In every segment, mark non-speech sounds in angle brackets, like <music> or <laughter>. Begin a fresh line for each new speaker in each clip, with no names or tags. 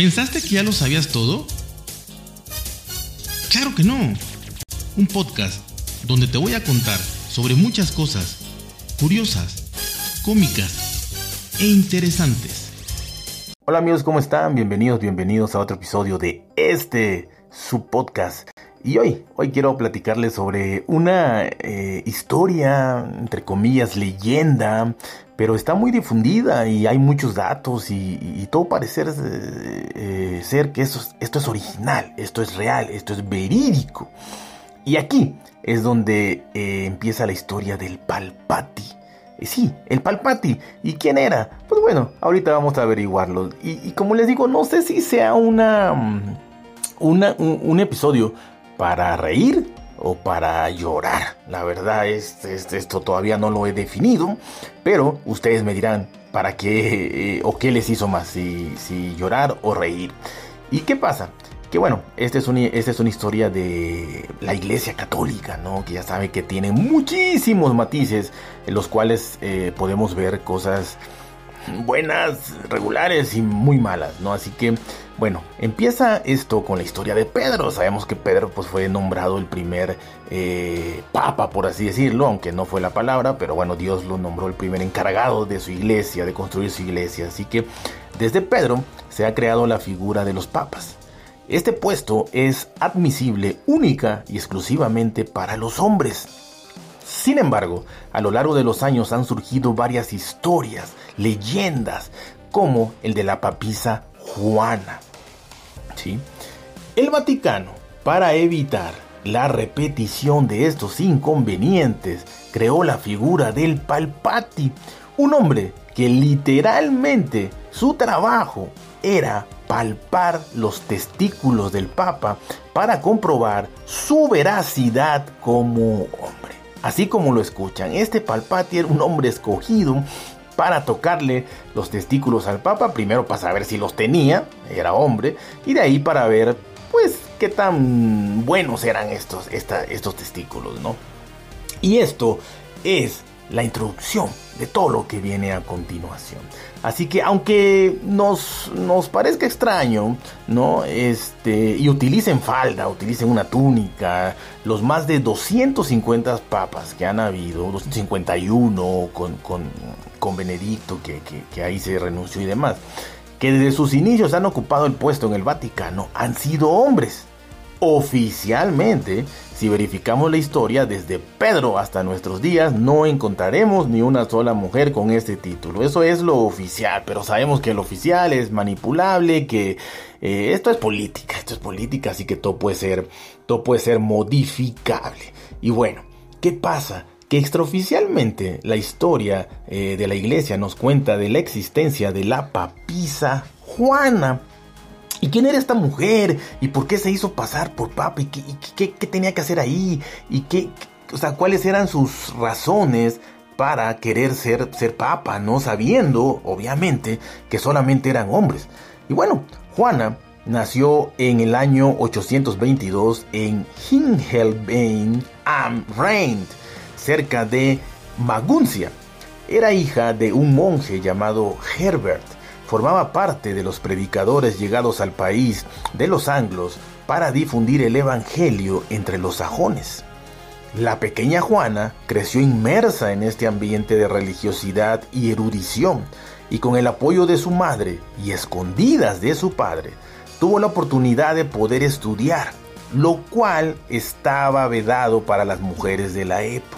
¿Pensaste que ya lo sabías todo? Claro que no. Un podcast donde te voy a contar sobre muchas cosas curiosas, cómicas e interesantes.
Hola amigos, ¿cómo están? Bienvenidos, bienvenidos a otro episodio de este, su podcast. Y hoy, hoy quiero platicarles sobre una eh, historia, entre comillas, leyenda, pero está muy difundida y hay muchos datos y, todo parece eh, eh, ser que esto, esto es original, esto es real, esto es verídico. Y aquí es donde empieza la historia del Palpati. Sí, el Palpati. ¿Y quién era? Pues bueno, ahorita vamos a averiguarlo. Y, como les digo, no sé si sea una, mm, una un episodio para reír o para llorar. La verdad es, esto todavía no lo he definido, pero ustedes me dirán para qué eh, o qué les hizo más, si, si, llorar o reír. ¿Y qué pasa? Que bueno, esta es, una, es una historia de la iglesia católica, ¿no? Que ya sabe que tiene muchísimos matices en los cuales eh, podemos ver cosas buenas, regulares y muy malas, ¿no? Así que, bueno, empieza esto con la historia de Pedro. Sabemos que Pedro pues fue nombrado el primer eh, papa, por así decirlo, aunque no fue la palabra, pero bueno, Dios lo nombró el primer encargado de su iglesia, de construir su iglesia. Así que desde Pedro se ha creado la figura de los papas. Este puesto es admisible única y exclusivamente para los hombres. Sin embargo, a lo largo de los años han surgido varias historias, leyendas, como el de la papisa Juana. El Vaticano, para evitar la repetición de estos inconvenientes, creó la figura del Palpati, un hombre que literalmente su trabajo era palpar los testículos del Papa para comprobar su veracidad como hombre. Así como lo escuchan, este Palpati era un hombre escogido para tocarle los testículos al Papa, primero para saber si los tenía, era hombre, y de ahí para ver, pues, qué tan buenos eran estos, estos testículos, ¿no? Y esto es la introducción de todo lo que viene a continuación. Así que aunque nos, nos parezca extraño, ¿no? Este, y utilicen falda, utilicen una túnica, los más de 250 papas que han habido, 251 con, con, con Benedicto, que, que ahí se renunció y demás, que desde sus inicios han ocupado el puesto en el Vaticano, han sido hombres. Oficialmente, si verificamos la historia desde Pedro hasta nuestros días, no encontraremos ni una sola mujer con este título. Eso es lo oficial, pero sabemos que lo oficial es manipulable, que eh, esto es política, esto es política, así que todo puede ser, todo puede ser modificable. Y bueno, ¿qué pasa? que extraoficialmente la historia eh, de la iglesia nos cuenta de la existencia de la papisa Juana, ¿Y quién era esta mujer? ¿Y por qué se hizo pasar por papa? ¿Y qué, tenía que hacer ahí? ¿Y qué, o sea, cuáles eran sus razones para querer ser, ser papa? No sabiendo, obviamente, que solamente eran hombres. Y bueno, Juana nació en el año 822 en Hingelbein am Rhein, cerca de Maguncia. Era hija de un monje llamado Herbert formaba parte de los predicadores llegados al país de los anglos para difundir el Evangelio entre los sajones. La pequeña Juana creció inmersa en este ambiente de religiosidad y erudición, y con el apoyo de su madre y escondidas de su padre, tuvo la oportunidad de poder estudiar, lo cual estaba vedado para las mujeres de la época.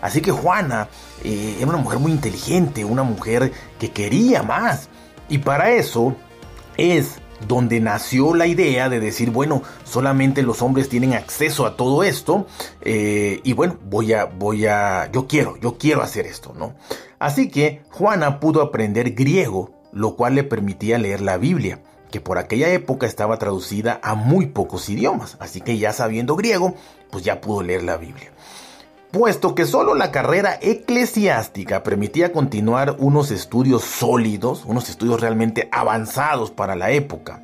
Así que Juana eh, era una mujer muy inteligente, una mujer que quería más, y para eso es donde nació la idea de decir, bueno, solamente los hombres tienen acceso a todo esto eh, y bueno, voy a, voy a, yo quiero, yo quiero hacer esto, ¿no? Así que Juana pudo aprender griego, lo cual le permitía leer la Biblia, que por aquella época estaba traducida a muy pocos idiomas, así que ya sabiendo griego, pues ya pudo leer la Biblia puesto que solo la carrera eclesiástica permitía continuar unos estudios sólidos, unos estudios realmente avanzados para la época.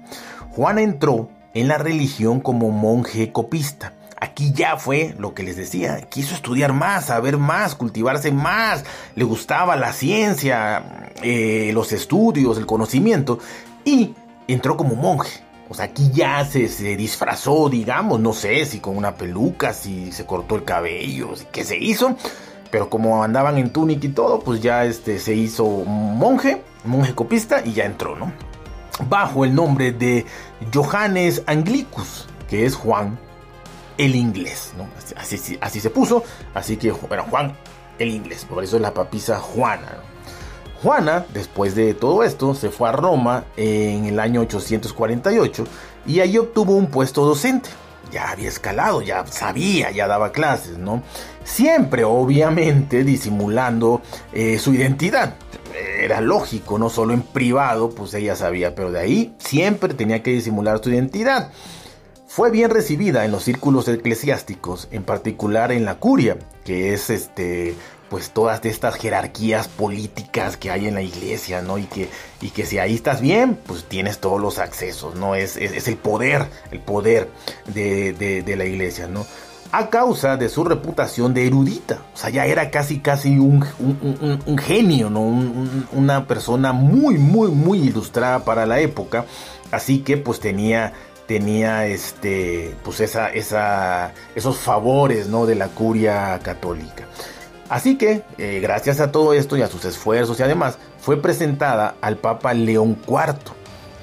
Juan entró en la religión como monje copista. Aquí ya fue lo que les decía, quiso estudiar más, saber más, cultivarse más, le gustaba la ciencia, eh, los estudios, el conocimiento y entró como monje. Sea, aquí ya se, disfrazó, digamos, no sé si con una peluca, si se cortó el cabello, qué se hizo. Pero como andaban en túnica y todo, pues ya este, se hizo monje, monje copista y ya entró, ¿no? Bajo el nombre de Johannes Anglicus, que es Juan el inglés, ¿no? Así, así, se puso, así que, bueno, Juan el inglés, por eso es la papisa Juana, Juana, después de todo esto, se fue a Roma en el año 848 y ahí obtuvo un puesto docente. Ya había escalado, ya sabía, ya daba clases, ¿no? Siempre, obviamente, disimulando eh, su identidad. Era lógico, no solo en privado, pues ella sabía, pero de ahí siempre tenía que disimular su identidad. Fue bien recibida en los círculos eclesiásticos, en particular en la curia, que es este pues todas estas jerarquías políticas que hay en la iglesia, ¿no? Y que, y que si ahí estás bien, pues tienes todos los accesos, ¿no? Es, es, el poder, el poder de, la iglesia, ¿no? A causa de su reputación de erudita, o sea, ya era casi, casi un, genio, ¿no? una persona muy, muy, muy ilustrada para la época, así que pues tenía tenía este pues esa, esa, esos favores ¿no? de la curia católica. Así que, eh, gracias a todo esto y a sus esfuerzos y además, fue presentada al Papa León IV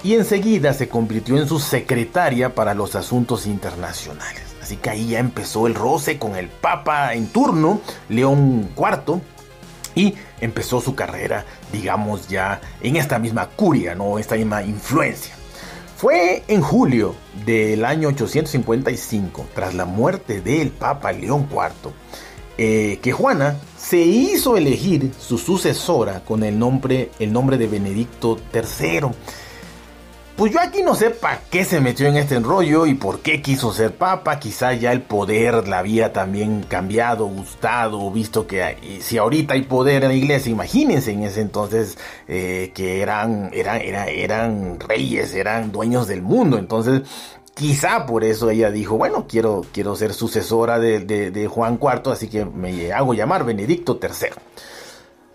y enseguida se convirtió en su secretaria para los asuntos internacionales. Así que ahí ya empezó el roce con el Papa en turno, León IV, y empezó su carrera, digamos ya en esta misma curia, ¿no? Esta misma influencia. Fue en julio del año 855, tras la muerte del Papa León IV, eh, que Juana se hizo elegir su sucesora con el nombre, el nombre de Benedicto III. Pues yo aquí no sé para qué se metió en este enrollo y por qué quiso ser papa. Quizá ya el poder la había también cambiado, gustado, visto que si ahorita hay poder en la iglesia, imagínense en ese entonces eh, que eran, eran, eran reyes, eran dueños del mundo. Entonces Quizá por eso ella dijo, bueno, quiero, quiero ser sucesora de, Juan IV, así que me hago llamar Benedicto III.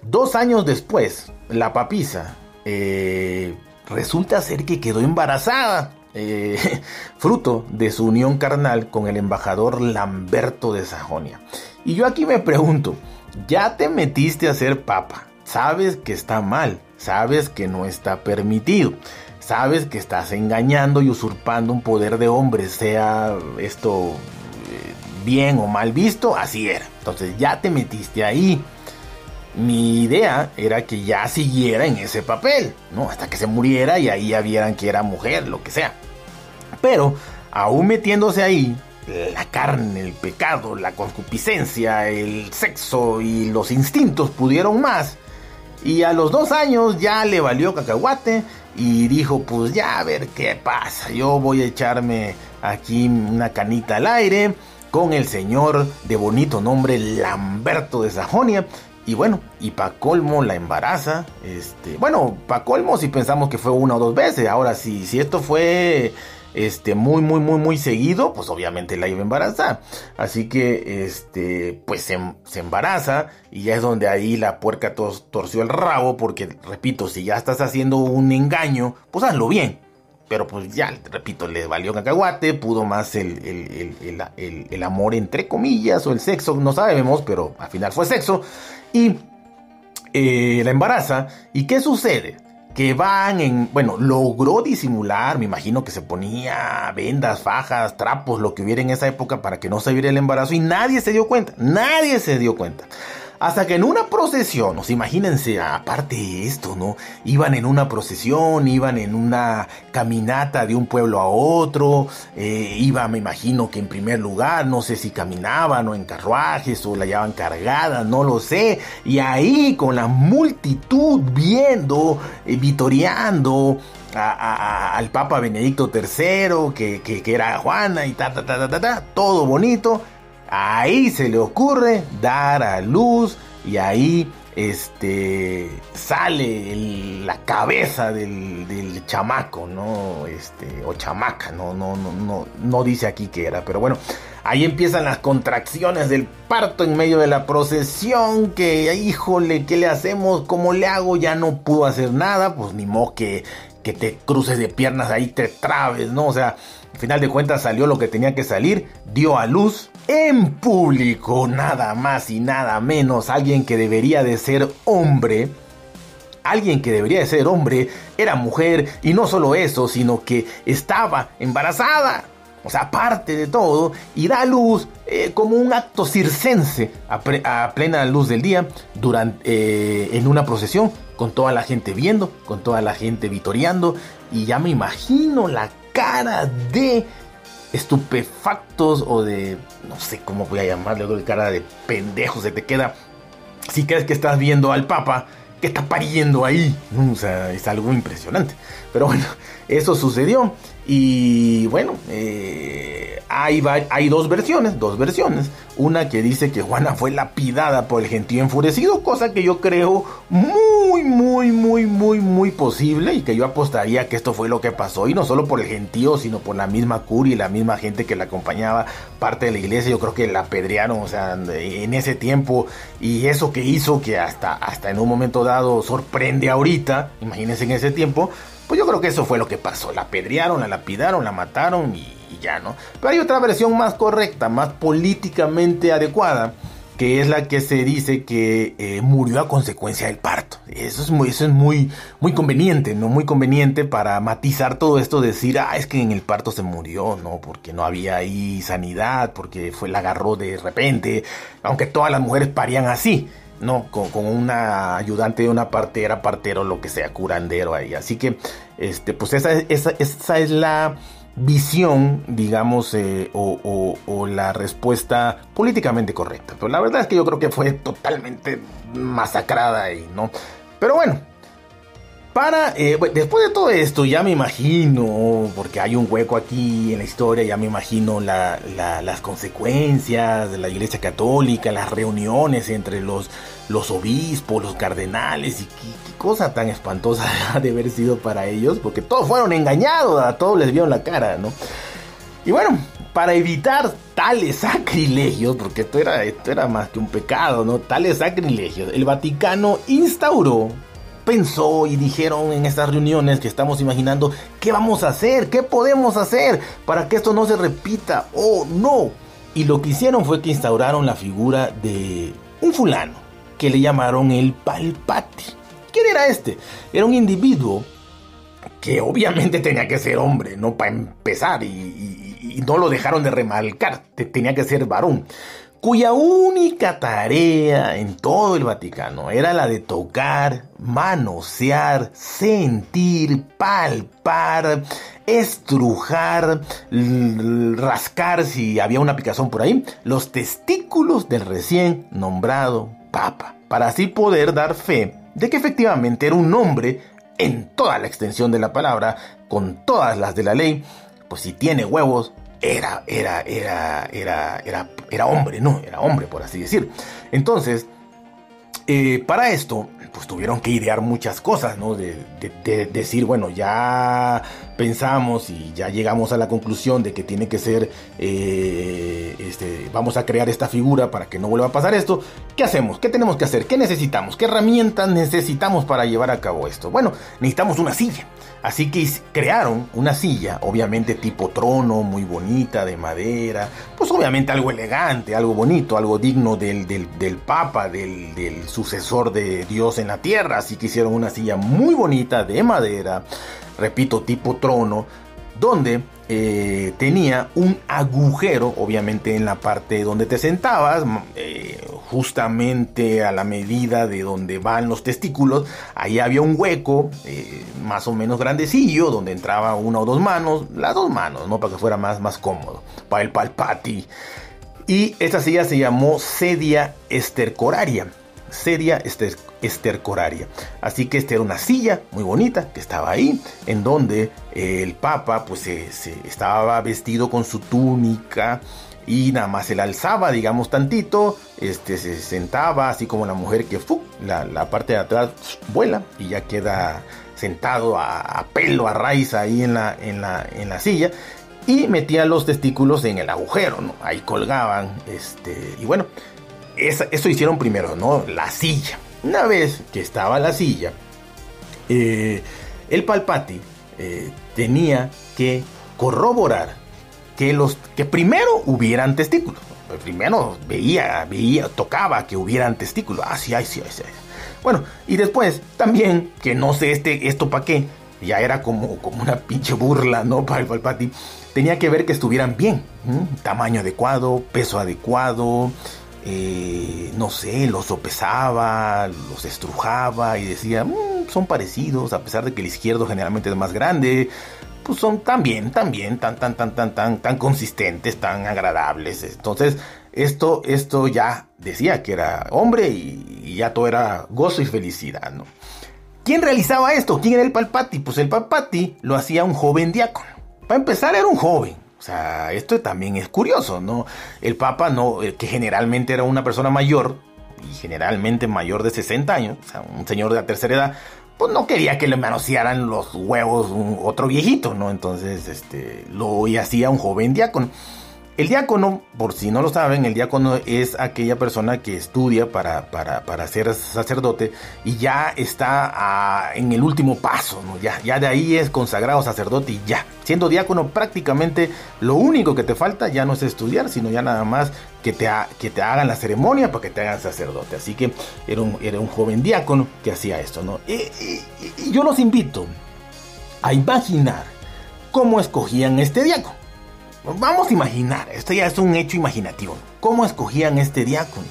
Dos años después, la papisa eh, resulta ser que quedó embarazada, eh, <laughs> fruto de su unión carnal con el embajador Lamberto de Sajonia. Y yo aquí me pregunto, ya te metiste a ser papa, sabes que está mal, sabes que no está permitido sabes que estás engañando y usurpando un poder de hombre, sea esto eh, bien o mal visto, así era. Entonces ya te metiste ahí. Mi idea era que ya siguiera en ese papel, ¿no? Hasta que se muriera y ahí ya vieran que era mujer, lo que sea. Pero, aún metiéndose ahí, la carne, el pecado, la concupiscencia, el sexo y los instintos pudieron más. Y a los dos años ya le valió cacahuate y dijo, pues ya a ver qué pasa, yo voy a echarme aquí una canita al aire con el señor de bonito nombre Lamberto de Sajonia. Y bueno, y pa' colmo la embaraza. Este, bueno, pa' colmo si pensamos que fue una o dos veces. Ahora, si, si esto fue este, muy, muy, muy, muy seguido, pues obviamente la iba a embarazar. Así que, este, pues se, embaraza y ya es donde ahí la puerca torció el rabo, porque, repito, si ya estás haciendo un engaño, pues hazlo bien. Pero pues ya, repito, le valió cacahuate, pudo más el, el, el, amor entre comillas o el sexo, no sabemos, pero al final fue sexo. Y eh, la embaraza. ¿Y qué sucede? Que van en, bueno, logró disimular, me imagino que se ponía vendas, fajas, trapos, lo que hubiera en esa época para que no se viera el embarazo y nadie se dio cuenta, nadie se dio cuenta. Hasta que en una procesión, o imagínense, aparte de esto, ¿no? Iban en una procesión, iban en una caminata de un pueblo a otro, eh, iba, me imagino que en primer lugar, no sé si caminaban o en carruajes o la llevaban cargada, no lo sé. Y ahí con la multitud viendo, eh, vitoreando, al Papa Benedicto III, que, que, era Juana y ta, ta, ta, ta, ta, todo bonito. Ahí se le ocurre dar a luz y ahí este sale la cabeza del, chamaco, ¿no? Este, o chamaca, no, no, no, no, no dice aquí que era, pero bueno, ahí empiezan las contracciones del parto en medio de la procesión, que híjole, ¿qué le hacemos? ¿Cómo le hago? Ya no pudo hacer nada, pues ni modo que que te cruces de piernas ahí, te trabes, ¿no? O sea, al final de cuentas salió lo que tenía que salir, dio a luz en público, nada más y nada menos, alguien que debería de ser hombre. Alguien que debería de ser hombre era mujer. Y no solo eso, sino que estaba embarazada. O sea, aparte de todo, y da luz eh, como un acto circense a, plena luz del día durante, eh, en una procesión, con toda la gente viendo, con toda la gente vitoreando, y ya me imagino la cara de estupefactos o de, no sé cómo voy a llamarle, de cara de pendejos, se te queda, si crees que estás viendo al Papa, que está pariendo ahí, o sea, es algo impresionante, pero bueno, <laughs> eso sucedió y bueno, eh, hay, hay dos versiones, dos versiones. Una que dice que Juana fue lapidada por el gentío enfurecido, cosa que yo creo muy, muy, muy, muy, muy posible y que yo apostaría que esto fue lo que pasó. Y no solo por el gentío, sino por la misma curia y la misma gente que la acompañaba, parte de la iglesia. Yo creo que la apedrearon, o sea, en ese tiempo. Y eso que hizo que hasta, hasta en un momento dado sorprende ahorita, imagínense en ese tiempo pues yo creo que eso fue lo que pasó. La apedrearon, la lapidaron, la mataron y, ya, ¿no? Pero hay otra versión más correcta, más políticamente adecuada, que es la que se dice que eh, murió a consecuencia del parto. Eso es muy, eso es muy, muy conveniente, ¿no? Muy conveniente para matizar todo esto, decir, ah, es que en el parto se murió, ¿no? Porque no había ahí sanidad, porque fue, la agarró de repente, aunque todas las mujeres parían así. No, con, una ayudante de una partera, partero, lo que sea, curandero ahí. Así que, este, pues esa, esa, es la visión, digamos, eh, o, la respuesta políticamente correcta. Pero la verdad es que yo creo que fue totalmente masacrada ahí, ¿no? Pero bueno, para, eh, después de todo esto, ya me imagino, porque hay un hueco aquí en la historia, ya me imagino las consecuencias de la Iglesia Católica, las reuniones entre los, los obispos, los cardenales, y qué, cosa tan espantosa <laughs> ha de haber sido para ellos, porque todos fueron engañados, a todos les vieron la cara, ¿no? Y bueno, para evitar tales <laughs> sacrilegios, porque esto era, esto era más que un pecado, ¿no? Tales sacrilegios, el Vaticano instauró pensó y dijeron en estas reuniones que estamos imaginando, ¿qué vamos a hacer? ¿Qué podemos hacer para que esto no se repita? ¡Oh, no! Y lo que hicieron fue que instauraron la figura de un fulano, que le llamaron el Palpati. ¿Quién era este? Era un individuo que obviamente tenía que ser hombre, no para empezar, y, no lo dejaron de remarcar, tenía que ser varón cuya única tarea en todo el Vaticano era la de tocar, manosear, sentir, palpar, estrujar, rascar si había una picazón por ahí, los testículos del recién nombrado Papa, para así poder dar fe de que efectivamente era un hombre en toda la extensión de la palabra, con todas las de la ley, pues si tiene huevos, era, era, era, era, era, era hombre, no, era hombre, por así decir. Entonces, eh, para esto, pues tuvieron que idear muchas cosas, ¿no? De, decir, bueno, ya pensamos y ya llegamos a la conclusión de que tiene que ser, eh, este, vamos a crear esta figura para que no vuelva a pasar esto. ¿Qué hacemos? ¿Qué tenemos que hacer? ¿Qué necesitamos? ¿Qué herramientas necesitamos para llevar a cabo esto? Bueno, necesitamos una silla. Así que crearon una silla, obviamente tipo trono, muy bonita, de madera, pues obviamente algo elegante, algo bonito, algo digno del, del, Papa, del, del, sucesor de Dios en la tierra. Así que hicieron una silla muy bonita de madera, repito, tipo trono, donde eh, tenía un agujero, obviamente en la parte donde te sentabas, eh, justamente a la medida de donde van los testículos, ahí había un hueco eh, más o menos grandecillo, donde entraba una o dos manos, las dos manos, ¿no? Para que fuera más, más cómodo, para el palpati. Y esta silla se llamó sedia estercoraria. Sedia estercoraria estercoraria. Así que esta era una silla muy bonita que estaba ahí, en donde el Papa pues se, estaba vestido con su túnica y nada más se la alzaba, digamos, tantito, este, se sentaba, así como la mujer que la, parte de atrás vuela y ya queda sentado a, pelo, a raíz ahí en la, en la, en la silla y metía los testículos en el agujero, ¿no? Ahí colgaban, este, y bueno, eso hicieron primero, ¿no? La silla. Una vez que estaba la silla, eh, el Palpati eh, tenía que corroborar que, los, que primero hubieran testículos. Primero veía, veía, tocaba que hubieran testículos. Ah, sí, sí, sí. Bueno, y después también, que no sé este, esto para qué, ya era como, como una pinche burla, ¿no? Para el Palpati. Tenía que ver que estuvieran bien. Tamaño adecuado, peso adecuado, eh, no sé, los sopesaba, los estrujaba y decía, mm, son parecidos, a pesar de que el izquierdo generalmente es más grande, pues son tan bien, tan tan, tan, tan, tan, tan, consistentes, tan agradables. Entonces, esto, esto ya decía que era hombre y, y ya todo era gozo y felicidad, ¿no? ¿Quién realizaba esto? ¿Quién era el Palpati? Pues el Palpati lo hacía un joven diácono. Para empezar, era un joven. O sea, esto también es curioso, ¿no? El Papa, no, que generalmente era una persona mayor, y generalmente mayor de 60 años, o sea, un señor de la tercera edad, pues no quería que le manosearan los huevos otro viejito, ¿no? Entonces, este, lo hacía un joven diácono. El diácono, por si no lo saben, el diácono es aquella persona que estudia para, para, ser sacerdote y ya está ah, en el último paso, ¿no? ya, ya de ahí es consagrado sacerdote y ya. Siendo diácono prácticamente lo único que te falta ya no es estudiar, sino ya nada más que te, que te hagan la ceremonia para que te hagan sacerdote. Así que era un, era un joven diácono que hacía esto. ¿no? y yo los invito a imaginar cómo escogían este diácono. Vamos a imaginar, esto ya es un hecho imaginativo. ¿Cómo escogían este diácono?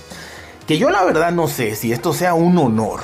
Que yo la verdad no sé si esto sea un honor.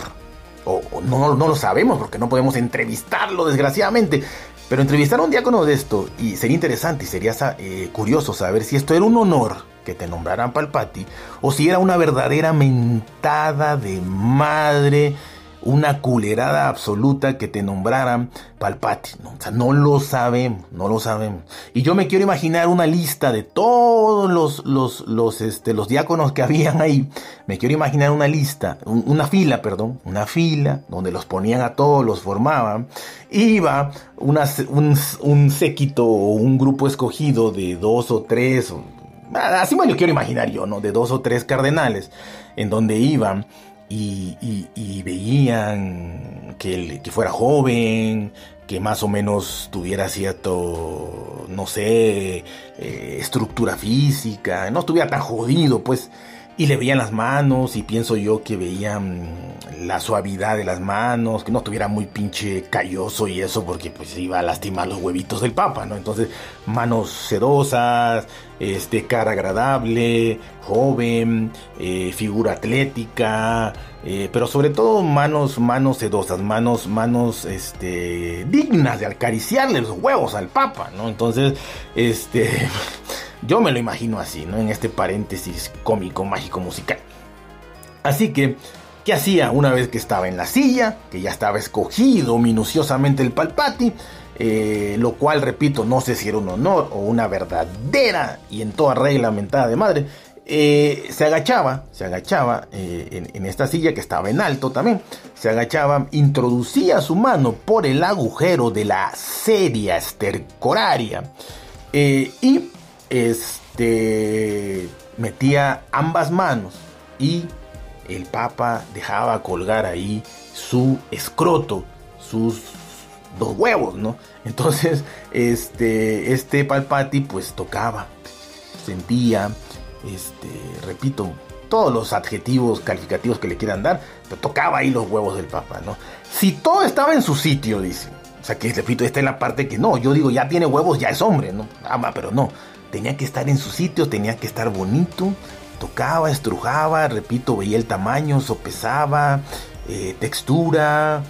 O, no, no lo sabemos porque no podemos entrevistarlo desgraciadamente. Pero entrevistar a un diácono de esto y sería interesante y sería eh, curioso saber si esto era un honor que te nombraran Palpati o si era una verdadera mentada de madre una culerada absoluta que te nombraran Palpati. ¿no? O sea, no lo sabemos, no lo sabemos. Y yo me quiero imaginar una lista de todos los, los, los, este, los diáconos que <laughs> habían ahí. Me quiero imaginar una lista, una fila, perdón, una fila donde los ponían a todos, los formaban. Iba un, un séquito o un grupo escogido de dos o tres, así me lo quiero imaginar yo, ¿no? De dos o tres cardenales, en donde iban y, veían que, que fuera joven, que más o menos tuviera cierto, no sé, eh, estructura física, no estuviera tan jodido, pues, y le veían las manos y pienso yo que veían la suavidad de las manos, que no estuviera muy pinche calloso y eso porque pues iba a lastimar los huevitos del papa, ¿no? Entonces, manos sedosas, este, cara agradable, joven, eh, figura atlética, eh, pero sobre todo manos, manos sedosas, manos, manos, este, dignas de acariciarle los huevos al papa, ¿no? Entonces, este... <laughs> Yo me lo imagino así, ¿no? En este paréntesis cómico, mágico, musical. Así que, ¿qué hacía una vez que estaba en la silla? Que ya estaba escogido minuciosamente el palpati. Eh, lo cual, repito, no sé si era un honor o una verdadera y en toda regla mentada de madre. Eh, se agachaba, se agachaba eh, en, esta silla que estaba en alto también, se agachaba, introducía su mano por el agujero de la sedia estercoraria y este metía ambas manos y el Papa dejaba colgar ahí su escroto, sus dos huevos, ¿no? Entonces, este, este Palpati pues tocaba, sentía, este, repito, todos los adjetivos calificativos que le quieran dar, pero tocaba ahí los huevos del Papa, ¿no? Si todo estaba en su sitio, dice. O sea, que repito, está en la parte que no, yo digo, ya tiene huevos, ya es hombre, ¿no? Ah, pero no tenía que estar en su sitio, tenía que estar bonito, tocaba, estrujaba, repito, veía el tamaño, sopesaba, eh, textura,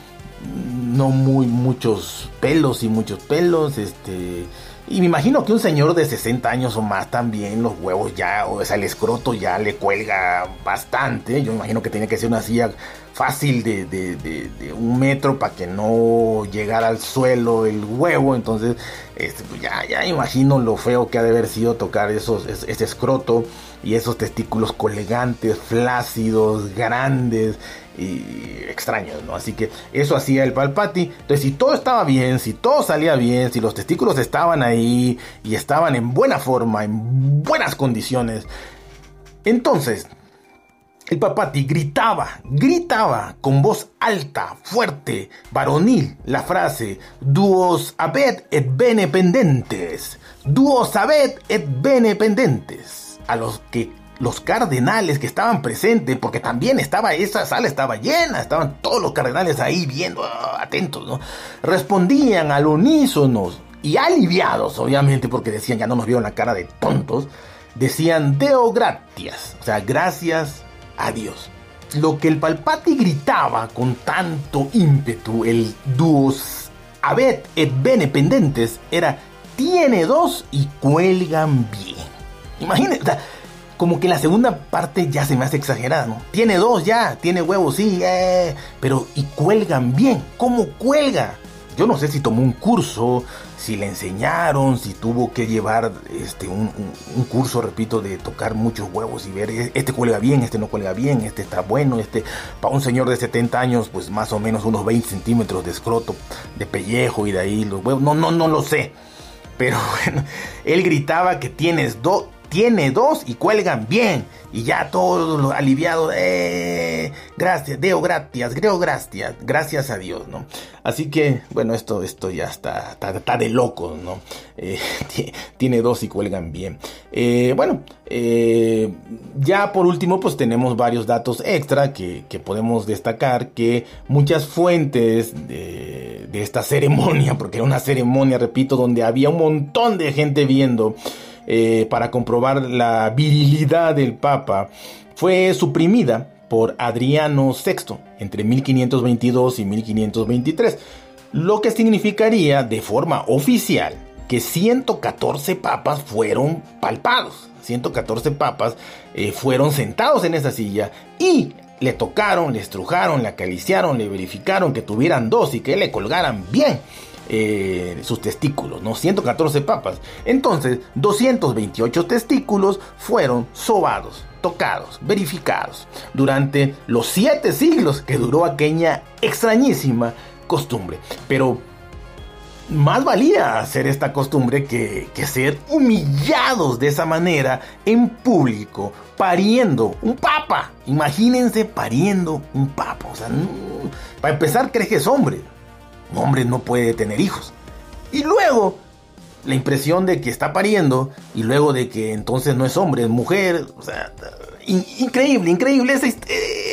no muy muchos pelos y muchos pelos, este... Y me imagino que un señor de 60 años o más también los huevos ya, o sea, el escroto ya le cuelga bastante. Yo imagino que tenía que ser una silla fácil de, de, un metro para que no llegara al suelo el huevo. Entonces, este, pues ya, ya imagino lo feo que ha de haber sido tocar esos, ese escroto y esos testículos colgantes, flácidos, grandes y extraños, ¿no? Así que eso hacía el palpati. Entonces, si todo estaba bien, si todo salía bien, si los testículos estaban ahí y estaban en buena forma, en buenas condiciones, entonces el Papati gritaba, gritaba con voz alta, fuerte, varonil, la frase Duos abet et bene pendentes, duos abet et bene pendentes, a los que los cardenales que estaban presentes, porque también estaba esa sala estaba llena, estaban todos los cardenales ahí viendo, ah, atentos, ¿no? Respondían al unísono y aliviados, obviamente, porque decían, ya no nos vieron la cara de tontos, decían Deo gratias, o sea, gracias a Dios. Lo que el Palpati gritaba con tanto ímpetu, el duos abet et bene pendentes, era tiene dos y cuelgan bien. Imagínense, como que la segunda parte ya se me hace exagerada, ¿no? Tiene dos ya, tiene huevos, sí, eh, pero y cuelgan bien. ¿Cómo cuelga? Yo no sé si tomó un curso, si le enseñaron, si tuvo que llevar este, un, curso, repito, de tocar muchos huevos y ver, e, este cuelga bien, este no cuelga bien, este está bueno, este, para un señor de 70 años, pues más o menos unos 20 centímetros de escroto, de pellejo y de ahí los huevos, no, no, no lo sé. Pero <laughs> bueno, él gritaba que tienes dos tiene dos y cuelgan bien. Y ya todos los aliviados, gracias, Deo, gracias, creo gracias, gracias a Dios, ¿no? Así que, bueno, esto, esto ya está, está, de loco, ¿no? Eh, <laughs> tiene dos y cuelgan bien. Eh, bueno, eh, ya por último, pues tenemos varios datos extra que, que podemos destacar que muchas fuentes de, de esta ceremonia, <laughs> porque era una ceremonia, repito, donde había un montón de gente viendo, eh, para comprobar la virilidad del Papa fue suprimida por Adriano VI entre 1522 y 1523, lo que significaría de forma oficial que 114 papas fueron palpados, 114 papas eh, fueron sentados en esa silla y le tocaron, le estrujaron, le acariciaron, le verificaron que tuvieran dos y que le colgaran bien. Eh, sus testículos, ¿no? 114 papas. Entonces, 228 testículos fueron sobados, tocados, verificados durante los siete siglos que duró aquella extrañísima costumbre. Pero más valía hacer esta costumbre que, ser humillados de esa manera en público, pariendo un papa. Imagínense pariendo un papa. Para empezar, crees que es hombre un hombre no puede tener hijos. Y luego, la impresión de que está pariendo y luego de que entonces no es hombre, es mujer. O sea, increíble, increíble. Esa,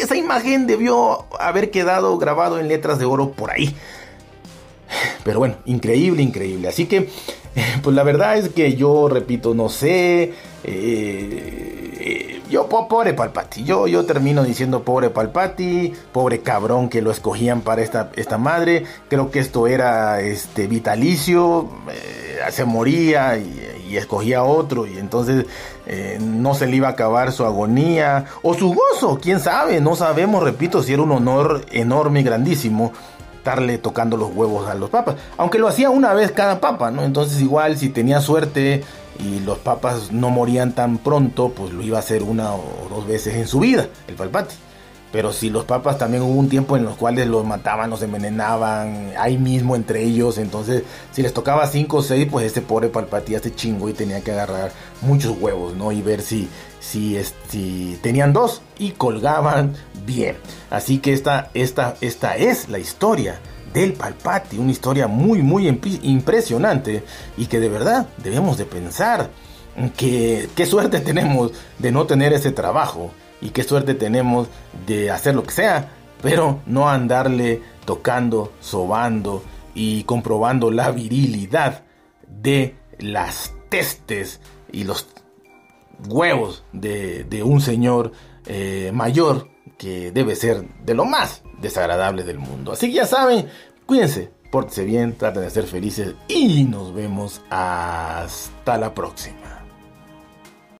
esa imagen debió haber quedado grabado en letras de oro por ahí. Pero bueno, increíble, increíble. Así que, <laughs> pues la verdad es que yo, repito, no sé. Eh, yo, pobre Palpati, yo, yo termino diciendo pobre Palpati, pobre cabrón que lo escogían para esta, esta madre. Creo que esto era este vitalicio, eh, se moría y, escogía otro, y entonces eh, no se le iba a acabar su agonía o su gozo, quién sabe, no sabemos, repito, si era un honor enorme y grandísimo estarle tocando los huevos a los papas, aunque lo hacía una vez cada papa, ¿no? Entonces igual si tenía suerte y los papas no morían tan pronto, pues lo iba a hacer una o dos veces en su vida, el palpati. Pero si los papas también hubo un tiempo en los cuales los mataban, los envenenaban, ahí mismo entre ellos, entonces si les tocaba cinco o seis, pues ese pobre palpati se chingó y tenía que agarrar muchos huevos, ¿no? Y ver si, si, si tenían dos y colgaban bien. Así que esta, esta, esta es la historia del Palpati, una historia muy muy impresionante y que de verdad debemos de pensar que qué suerte tenemos de no tener ese trabajo y qué suerte tenemos de hacer lo que sea, pero no andarle tocando, sobando y comprobando la virilidad de las testes y los huevos de, un señor eh, mayor que debe ser de lo más desagradable del mundo. Así que ya saben, cuídense, pórtense bien, traten de ser felices y nos vemos hasta la próxima.